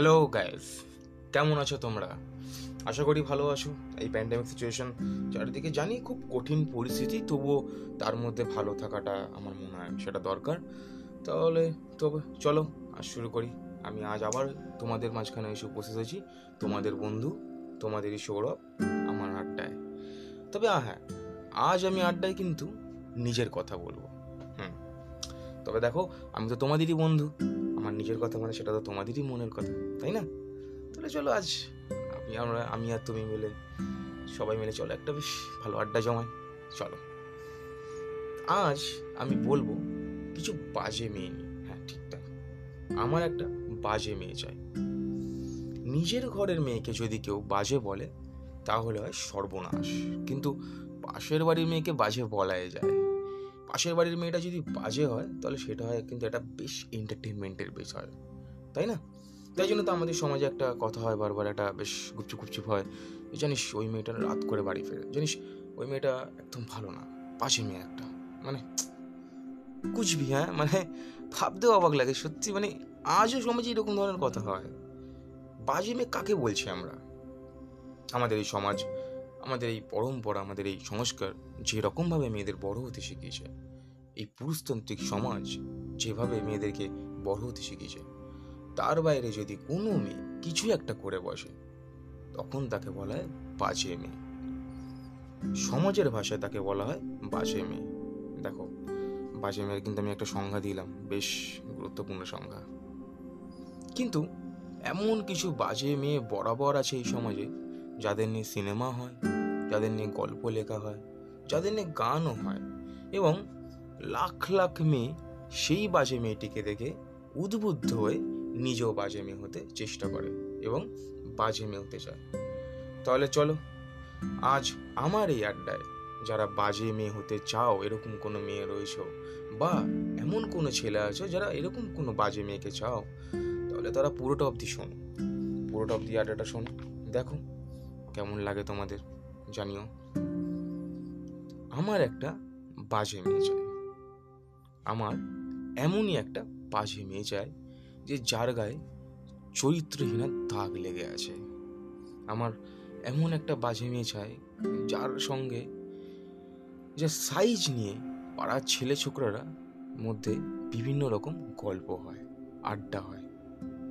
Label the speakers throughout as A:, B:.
A: Hello guys কেমন আছো তোমরা? আশা করি ভালো আছো। এই প্যান্ডামিক সিচুয়েশন চারিদিকে জানি খুব কঠিন পরিস্থিতি, তবুও তার মধ্যে ভালো থাকাটা আমার মনে হয় সেটা দরকার। তাহলে তবে চলো, আজ শুরু করি। আমি আজ আবার তোমাদের মাঝখানে এসে উপস্থিত হয়েছি। তোমাদের বন্ধু, তোমাদেরই সৌরভ, আমার আড্ডায়। তবে হ্যাঁ আজ আমি আড্ডায় কিন্তু নিজের কথা বলব। হুম, তবে দেখো, আমি তো তোমাদেরই বন্ধু। আমার নিজের কথা মানে সেটা তো তোমাদেরই মনের কথা, তাই না? তাহলে চলো আজ আমি আমরা আমি আর তুমি মিলে সবাই মিলে চলো একটা বেশ ভালো আড্ডা জমাই, চলো। আজ আমি বলব কিছু বাজে মেয়ে নিয়ে হ্যাঁ ঠিকঠাক আমার একটা বাজে মেয়ে চাই। নিজের ঘরের মেয়েকে যদি কেউ বাজে বলে, তাহলে হয় সর্বনাশ। কিন্তু পাশের বাড়ির মেয়েকে বাজে বলাই যায়। পাশের বাড়ির মেয়েটা যদি বাজে হয়, তাহলে সেটা হয় কিন্তু এটা বেশ এন্টারটেনমেন্টের বিষয়, তাই না? তাই জন্য তো আমাদের সমাজে একটা কথা হয় বারবার, একটা বেশ গুপচুপ গুপচুপ হয় জানিস ওই মেয়েটা রাত করে বাড়ি ফেরে। জানিস ওই মেয়েটা একদম ভালো না, পাশে মেয়ে একটা মানে কুচবি হ্যাঁ? মানে ভাবতেও অবাক লাগে, সত্যি মানে আজও সমাজে এরকম ধরনের কথা হয়। বাজে মেয়ে কাকে বলছি আমরা? আমাদের এই সমাজ আমাদের এই পরম্পরা, আমাদের এই সংস্কার যেরকমভাবে মেয়েদের বড় হতে শিখিয়েছে, এই পুরুষতান্ত্রিক সমাজ যেভাবে মেয়েদেরকে বড় হতে শিখিয়েছে, তার বাইরে যদি কোনো মেয়ে কিছু একটা করে বসে, তখন তাকে বলা হয় বাজে মেয়ে। সমাজের ভাষায় তাকে বলা হয় বাজে মেয়ে। দেখো, বাজে মেয়ের কিন্তু আমি একটা সংজ্ঞা দিলাম, বেশ গুরুত্বপূর্ণ সংজ্ঞা। কিন্তু এমন কিছু বাজে মেয়ে বরাবর আছে এই সমাজে যাদের নিয়ে সিনেমা হয়, যাদের নিয়ে গল্প লেখা হয়, যাদের নিয়ে গানও হয় এবং লাখ লাখ মেয়ে সেই বাজে মেয়েটিকে দেখে উদ্বুদ্ধ হয়ে নিজেও বাজে মেয়ে হতে চেষ্টা করে এবং বাজে মেয়ে হতে চায়। তাহলে চলো, আজ আমার এই আড্ডায় যারা বাজে মেয়ে হতে চাও, এরকম কোনো মেয়ে রয়েছে বা এমন কোনো ছেলে আছে যারা এরকম কোনো বাজে মেয়েকে চাও, তাহলে তারা পুরোটা অবধি শোনো। পুরোটা অবধি আড্ডাটা শোনো। দেখো। কেমন লাগে তোমাদের জানিও। আমার একটা বাজে মেয়ে চাই আমার এমনই একটা বাজে মেয়ে চাই যে যার গায়ে চরিত্রহীনার দাগ লেগে আছে। আমার এমন একটা বাজে মেয়ে চাই যার সঙ্গে যে সাইজ নিয়ে পাড়ার ছেলে ছোকরারা মধ্যে বিভিন্ন রকম গল্প হয়, আড্ডা হয়।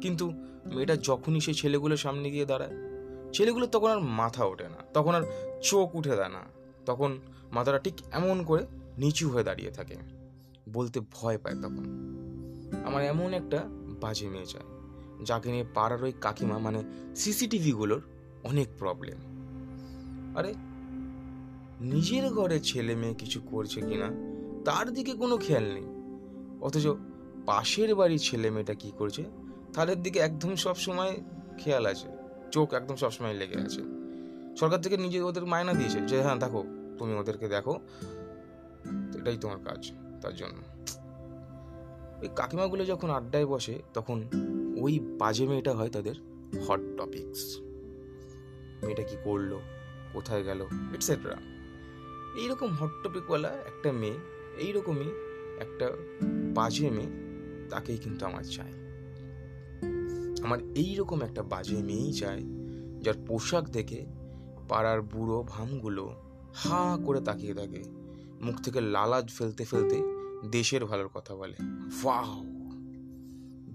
A: কিন্তু মেয়েটা যখনই সে ছেলেগুলোর সামনে গিয়ে দাঁড়ায় ছেলেগুলোর তখন আর মাথা ওঠে না, তখন আর চোখ উঠে দেয় না, তখন মাথাটা ঠিক এমন করে নিচু হয়ে দাঁড়িয়ে থাকে, বলতে ভয় পায় তখন। আমার এমন একটা বাজে মেয়ে চাই, যাকে নিয়ে পাড়ার ওই কাকিমা মানে সিসিটিভিগুলোর অনেক প্রবলেম আরে, নিজের ঘরে ছেলে মেয়ে কিছু করছে কিনা, তার দিকে কোনো খেয়াল নেই। অথচ পাশের বাড়ির ছেলে মেয়েটা কি করছে, তাদের দিকে একদম সব সময় খেয়াল আছে। চোখ একদম সবসময় লেগে আছে। সরকার থেকে নিজে ওদের মায়না দিয়েছে যে হ্যাঁ দেখো, তুমি ওদেরকে দেখো। এটাই তোমার কাজ, তার জন্য। ওই কাকিমাগুলো যখন আড্ডায় বসে, তখন ওই বাজে মেয়েটা হয় তাদের হট টপিকস মেয়েটা কি করল, কোথায় গেল এটসেট্রা এইরকম হট টপিকওয়ালা একটা মেয়ে, এইরকমই একটা বাজে মেয়ে, তাকেই কিন্তু আমার চাই আমার এই রকম একটা বাজে মেয়েই চাই, যার পোশাক দেখে পাড়ার বুড়ো ভামগুলো হা করে তাকিয়ে থাকে, মুখ থেকে লালাজ ফেলতে ফেলতে দেশের ভালোর কথা বলে।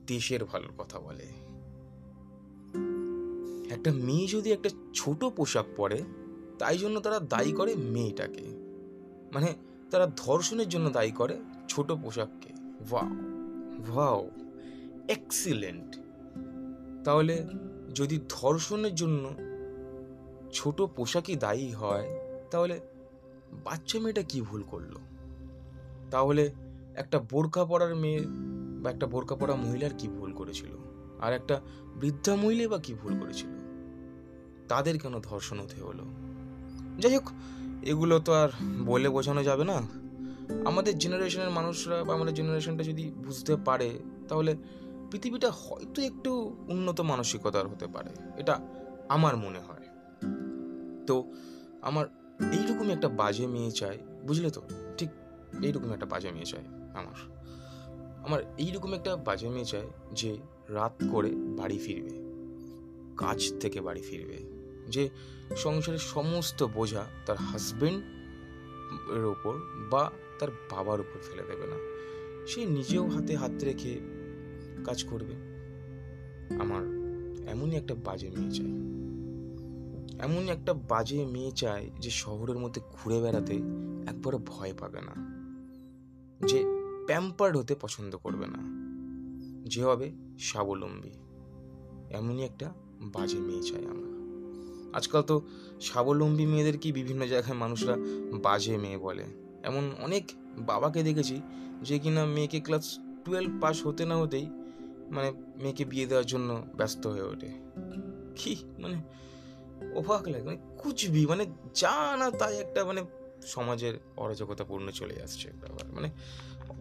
A: দেশের ভালোর কথা বলে। একটা মেয়ে যদি একটা ছোট পোশাক পরে, তাই জন্য তারা দায়ী করে মেয়েটাকে। মানে তারা ধর্ষণের জন্য দায়ী করে ছোট পোশাককে। ওয়াও! ওয়াও! এক্সিলেন্ট! তাহলে যদি ধর্ষণের জন্য ছোট পোশাকই দায়ী হয়, তাহলে বাচ্চা মেয়েটা কি ভুল করল? তাহলে একটা বোরকা পরার মেয়ে বা একটা বোরকা পরা মহিলার কি ভুল করেছিল? আর একটা বৃদ্ধা মহিলা বা কি ভুল করেছিল? তাদের কেন ধর্ষণ হতে হলো? যাই হোক, এগুলো তো আর বলে বোঝানো যাবে না। আমাদের জেনারেশনের মানুষরা বা আমাদের জেনারেশনটা যদি বুঝতে পারে, তাহলে পৃথিবীটা হয়তো একটু উন্নত মানসিকতার হতে পারে, এটা আমার মনে হয়। তো আমার এইরকমই একটা বাজে মেয়ে চাই, বুঝলে তো? ঠিক এইরকম একটা বাজে মেয়ে চাই আমার। আমার এইরকম একটা বাজে মেয়ে চাই যে রাত করে বাড়ি ফিরবে, কাজ থেকে বাড়ি ফিরবে, যে সংসারের সমস্ত বোঝা তার হাজবেন্ড এর ওপর বা তার বাবার উপর ফেলে দেবে না। সে নিজেও হাতে হাত রেখে কাজ করবে। আমার এমনই একটা বাজে মেয়ে চাই। এমনই একটা বাজে মেয়ে চাই যে শহরের মধ্যে ঘুরে বেড়াতে একবারও ভয় পাবে না। যে প্যাম্পার্ড হতে পছন্দ করবে না। যে হবে স্বাবলম্বী। এমনই একটা বাজে মেয়ে চাই আমরা। আজকাল তো স্বাবলম্বী মেয়েদেরকে বিভিন্ন জায়গায় মানুষরা বাজে মেয়ে বলে? এমন অনেক বাবাকে দেখেছি যে কিনা মেয়েকে ক্লাস টুয়েলভ পাস হতে না হতেই মানে মেয়েকে বিয়ে দেওয়ার জন্য ব্যস্ত হয়ে ওঠে। কি? মানে অবাক লাগে। মানে কুচবি মানে যা না তাই একটা মানে সমাজের অরাজকতাপূর্ণ চলে আসছে ব্যাপার। মানে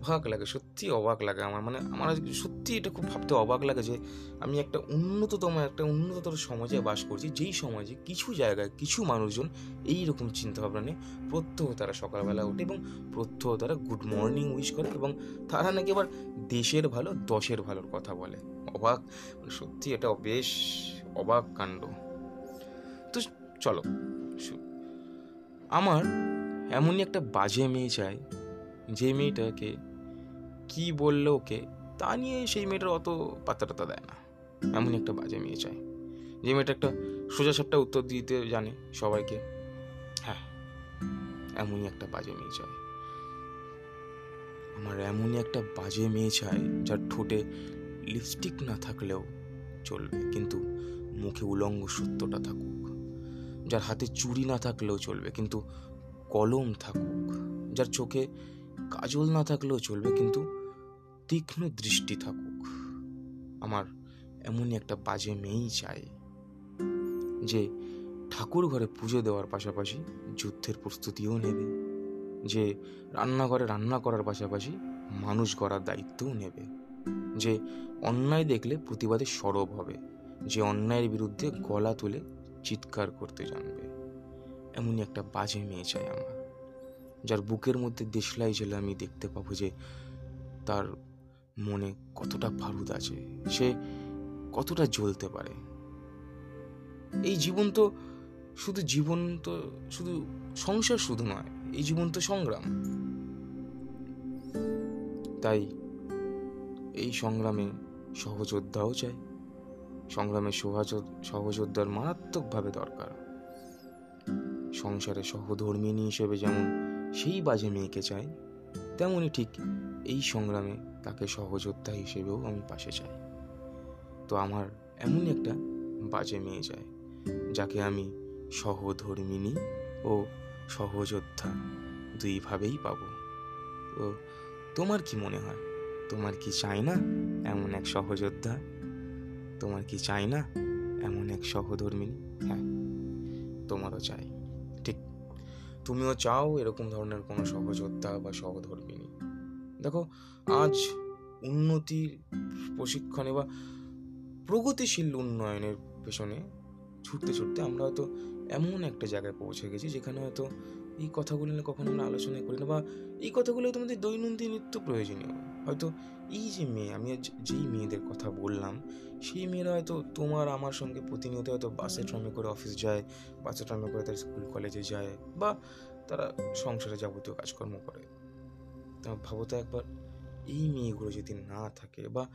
A: অবাক লাগে, সত্যি অবাক লাগে আমার। মানে আমার সত্যি এটা খুব ভাবতে অবাক লাগে যে আমি একটা উন্নততম, একটা উন্নততর সমাজে বাস করছি, যেই সমাজে কিছু জায়গায় কিছু মানুষজন এই রকম চিন্তাভাবনা নিয়ে প্রত্যহ তারা সকালবেলা ওঠে এবং প্রত্যহ তারা গুড মর্নিং উইশ করে এবং তারা নাকি আবার দেশের ভালো, দশের ভালোর কথা বলে। অবাক মানে সত্যি এটা বেশ অবাক কাণ্ড। তো চলো আমার এমনই একটা বাজে মেয়ে চাই, যে মেয়েটাকে কি বলল ওকে, তা নিয়ে সেই মেয়েটার অত পাত্তাটা দেয় না। এমনই একটা বাজে মেয়ে চাই। যে মেয়েটা একটা সোজা সাপটা উত্তর দিতে জানে সবাইকে। হ্যাঁ এমনই একটা বাজে মেয়ে চাই। আমার এমনই একটা বাজে মেয়ে চাই যার ঠোঁটে লিপস্টিক না থাকলেও চলবে, কিন্তু মুখে উলঙ্গ সত্যটা থাকুক। যার হাতে চুড়ি না থাকলেও চলবে, কিন্তু কলম থাকুক। যার চোখে কাজল না থাকলেও চলবে, কিন্তু তীক্ষ্ণ দৃষ্টি থাকুক। আমার এমনই একটা বাজে মেয়েই চাই, যে ঠাকুর ঘরে পুজো দেওয়ার পাশাপাশি যুদ্ধের প্রস্তুতিও নেবে, যে রান্নাঘরে রান্না করার পাশাপাশি মানুষ গড়ার দায়িত্বও নেবে, যে অন্যায় দেখলে প্রতিবাদে সরব হবে, যে অন্যায়ের বিরুদ্ধে গলা তুলে চিৎকার করতে জানবে। এমনই একটা বাজে মেয়ে চাই আমার, যার বুকের মধ্যে দেশলাই জেলে আমি দেখতে পাবো যে তার মনে কতটা বারুদ আছে, সে কতটা জ্বলতে পারে। এই জীবন তো শুধু জীবন তো শুধু সংসার শুধু নয়, এই জীবন তো সংগ্রাম। তাই এই সংগ্রামে সহযোদ্ধাও চাই, সংগ্রামে সহযোদ্ধ সহযোদ্ধার মারাত্মকভাবে দরকার। সংসারে সহধর্মিনী হিসেবে যেমন সেই বাজে মেয়েকে চাই তেমনই ঠিক এই সংগ্রামে তাকে সহযোদ্ধা হিসেবেও আমি পাশে চাই। তো আমার এমনই একটা বাজে মেয়ে চাই, যাকে আমি সহধর্মিনী ও সহযোদ্ধা দুইভাবেই পাবো। তো তোমার কি মনে হয়, তোমার কি চাই না এমন এক সহযোদ্ধা? তোমার কি চাই না এমন এক সহধর্মিনী? হ্যাঁ তোমারও চাই। ঠিক, তুমিও চাও এরকম ধরনের কোনো সহযোদ্ধা বা সহধর্মিনী। দেখো, আজ উন্নতির প্রশিক্ষণে বা প্রগতিশীল উন্নয়নের পেছনে ছুটতে ছুটতে আমরা হয়তো এমন একটা জায়গায় পৌঁছে গেছি যেখানে হয়তো এই কথাগুলো নিয়ে কখনো আমরা আলোচনা করি না বা এই কথাগুলো তোমাদের দৈনন্দিন নিত্য প্রয়োজনীয়। হয়তো এই যে মেয়ে, আমি আজ যেই মেয়েদের কথা বললাম, সেই মেয়েরা হয়তো তোমার আমার সঙ্গে প্রতিনিয়ত হয়তো বাসে ট্রামে করে অফিস যায়, বাসে ট্রামে করে তার স্কুল, কলেজে যায় বা তারা সংসারে যাবতীয় কাজকর্ম করে। ভাবো তো একবার, এই মেয়েগুলো যদি না থাকে বা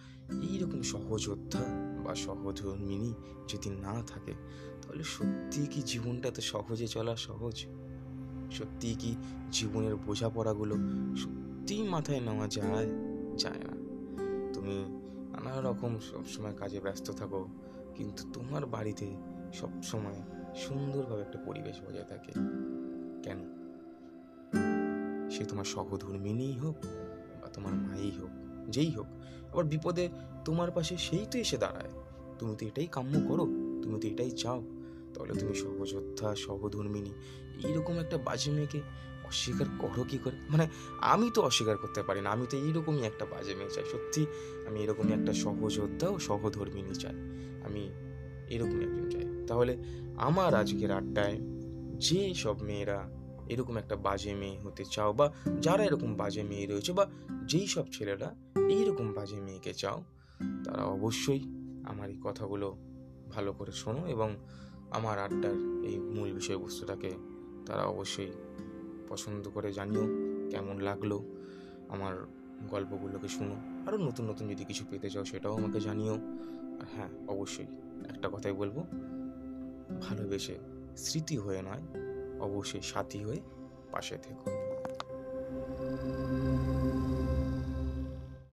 A: এইরকম সহযোদ্ধা বা সহধর্মিনী যদি না থাকে, তাহলে সত্যি কি জীবনটা তো সহজে চলা সহজ? সত্যি কি জীবনের বোঝাপড়াগুলো সত্যিই মাথায় নেওয়া যায় যায় না? তুমি নানা রকম সবসময় কাজে ব্যস্ত থাকো, কিন্তু তোমার বাড়িতে সবসময় সুন্দরভাবে একটা পরিবেশ বজায় থাকে। কেন? সে তোমার সহধর্মিনীই হোক বা তোমার মাই হোক, যেই হোক, আবার বিপদে তোমার পাশে সেই তো এসে দাঁড়ায়। তুমি তো এটাই কাম্য করো, তুমি তো এটাই চাও। তাহলে তুমি সহযোদ্ধা সহধর্মিনী এইরকম একটা বাজে মেয়েকে অস্বীকার করো কি করে? মানে আমি তো অস্বীকার করতে পারি না, আমি তো এইরকমই একটা বাজে মেয়ে চাই, সত্যি। আমি এরকমই একটা সহযোদ্ধা ও সহধর্মিনী চাই। আমি এরকমই একজন চাই। তাহলে আমার আজকের আড্ডায় যে সব মেয়েরা এরকম একটা বাজে মেয়ে হতে চাও বা যারা এরকম বাজে মেয়ে রয়েছে বা যেই সব ছেলেরা এইরকম বাজে মেয়েকে চাও, তারা অবশ্যই আমার এই কথাগুলো ভালো করে শোনো এবং আমার আড্ডার এই মূল বিষয়বস্তুটাকে তারা অবশ্যই পছন্দ করে জানিও, কেমন লাগল আমার গল্পগুলোকে শুনো। আরও নতুন নতুন যদি কিছু পেতে চাও সেটাও আমাকে জানিও। আর হ্যাঁ অবশ্যই একটা কথাই বলব, ভালোবেসে স্মৃতি হয়ে নয় অবশ্যই সাথী হয়ে পাশে থেকো।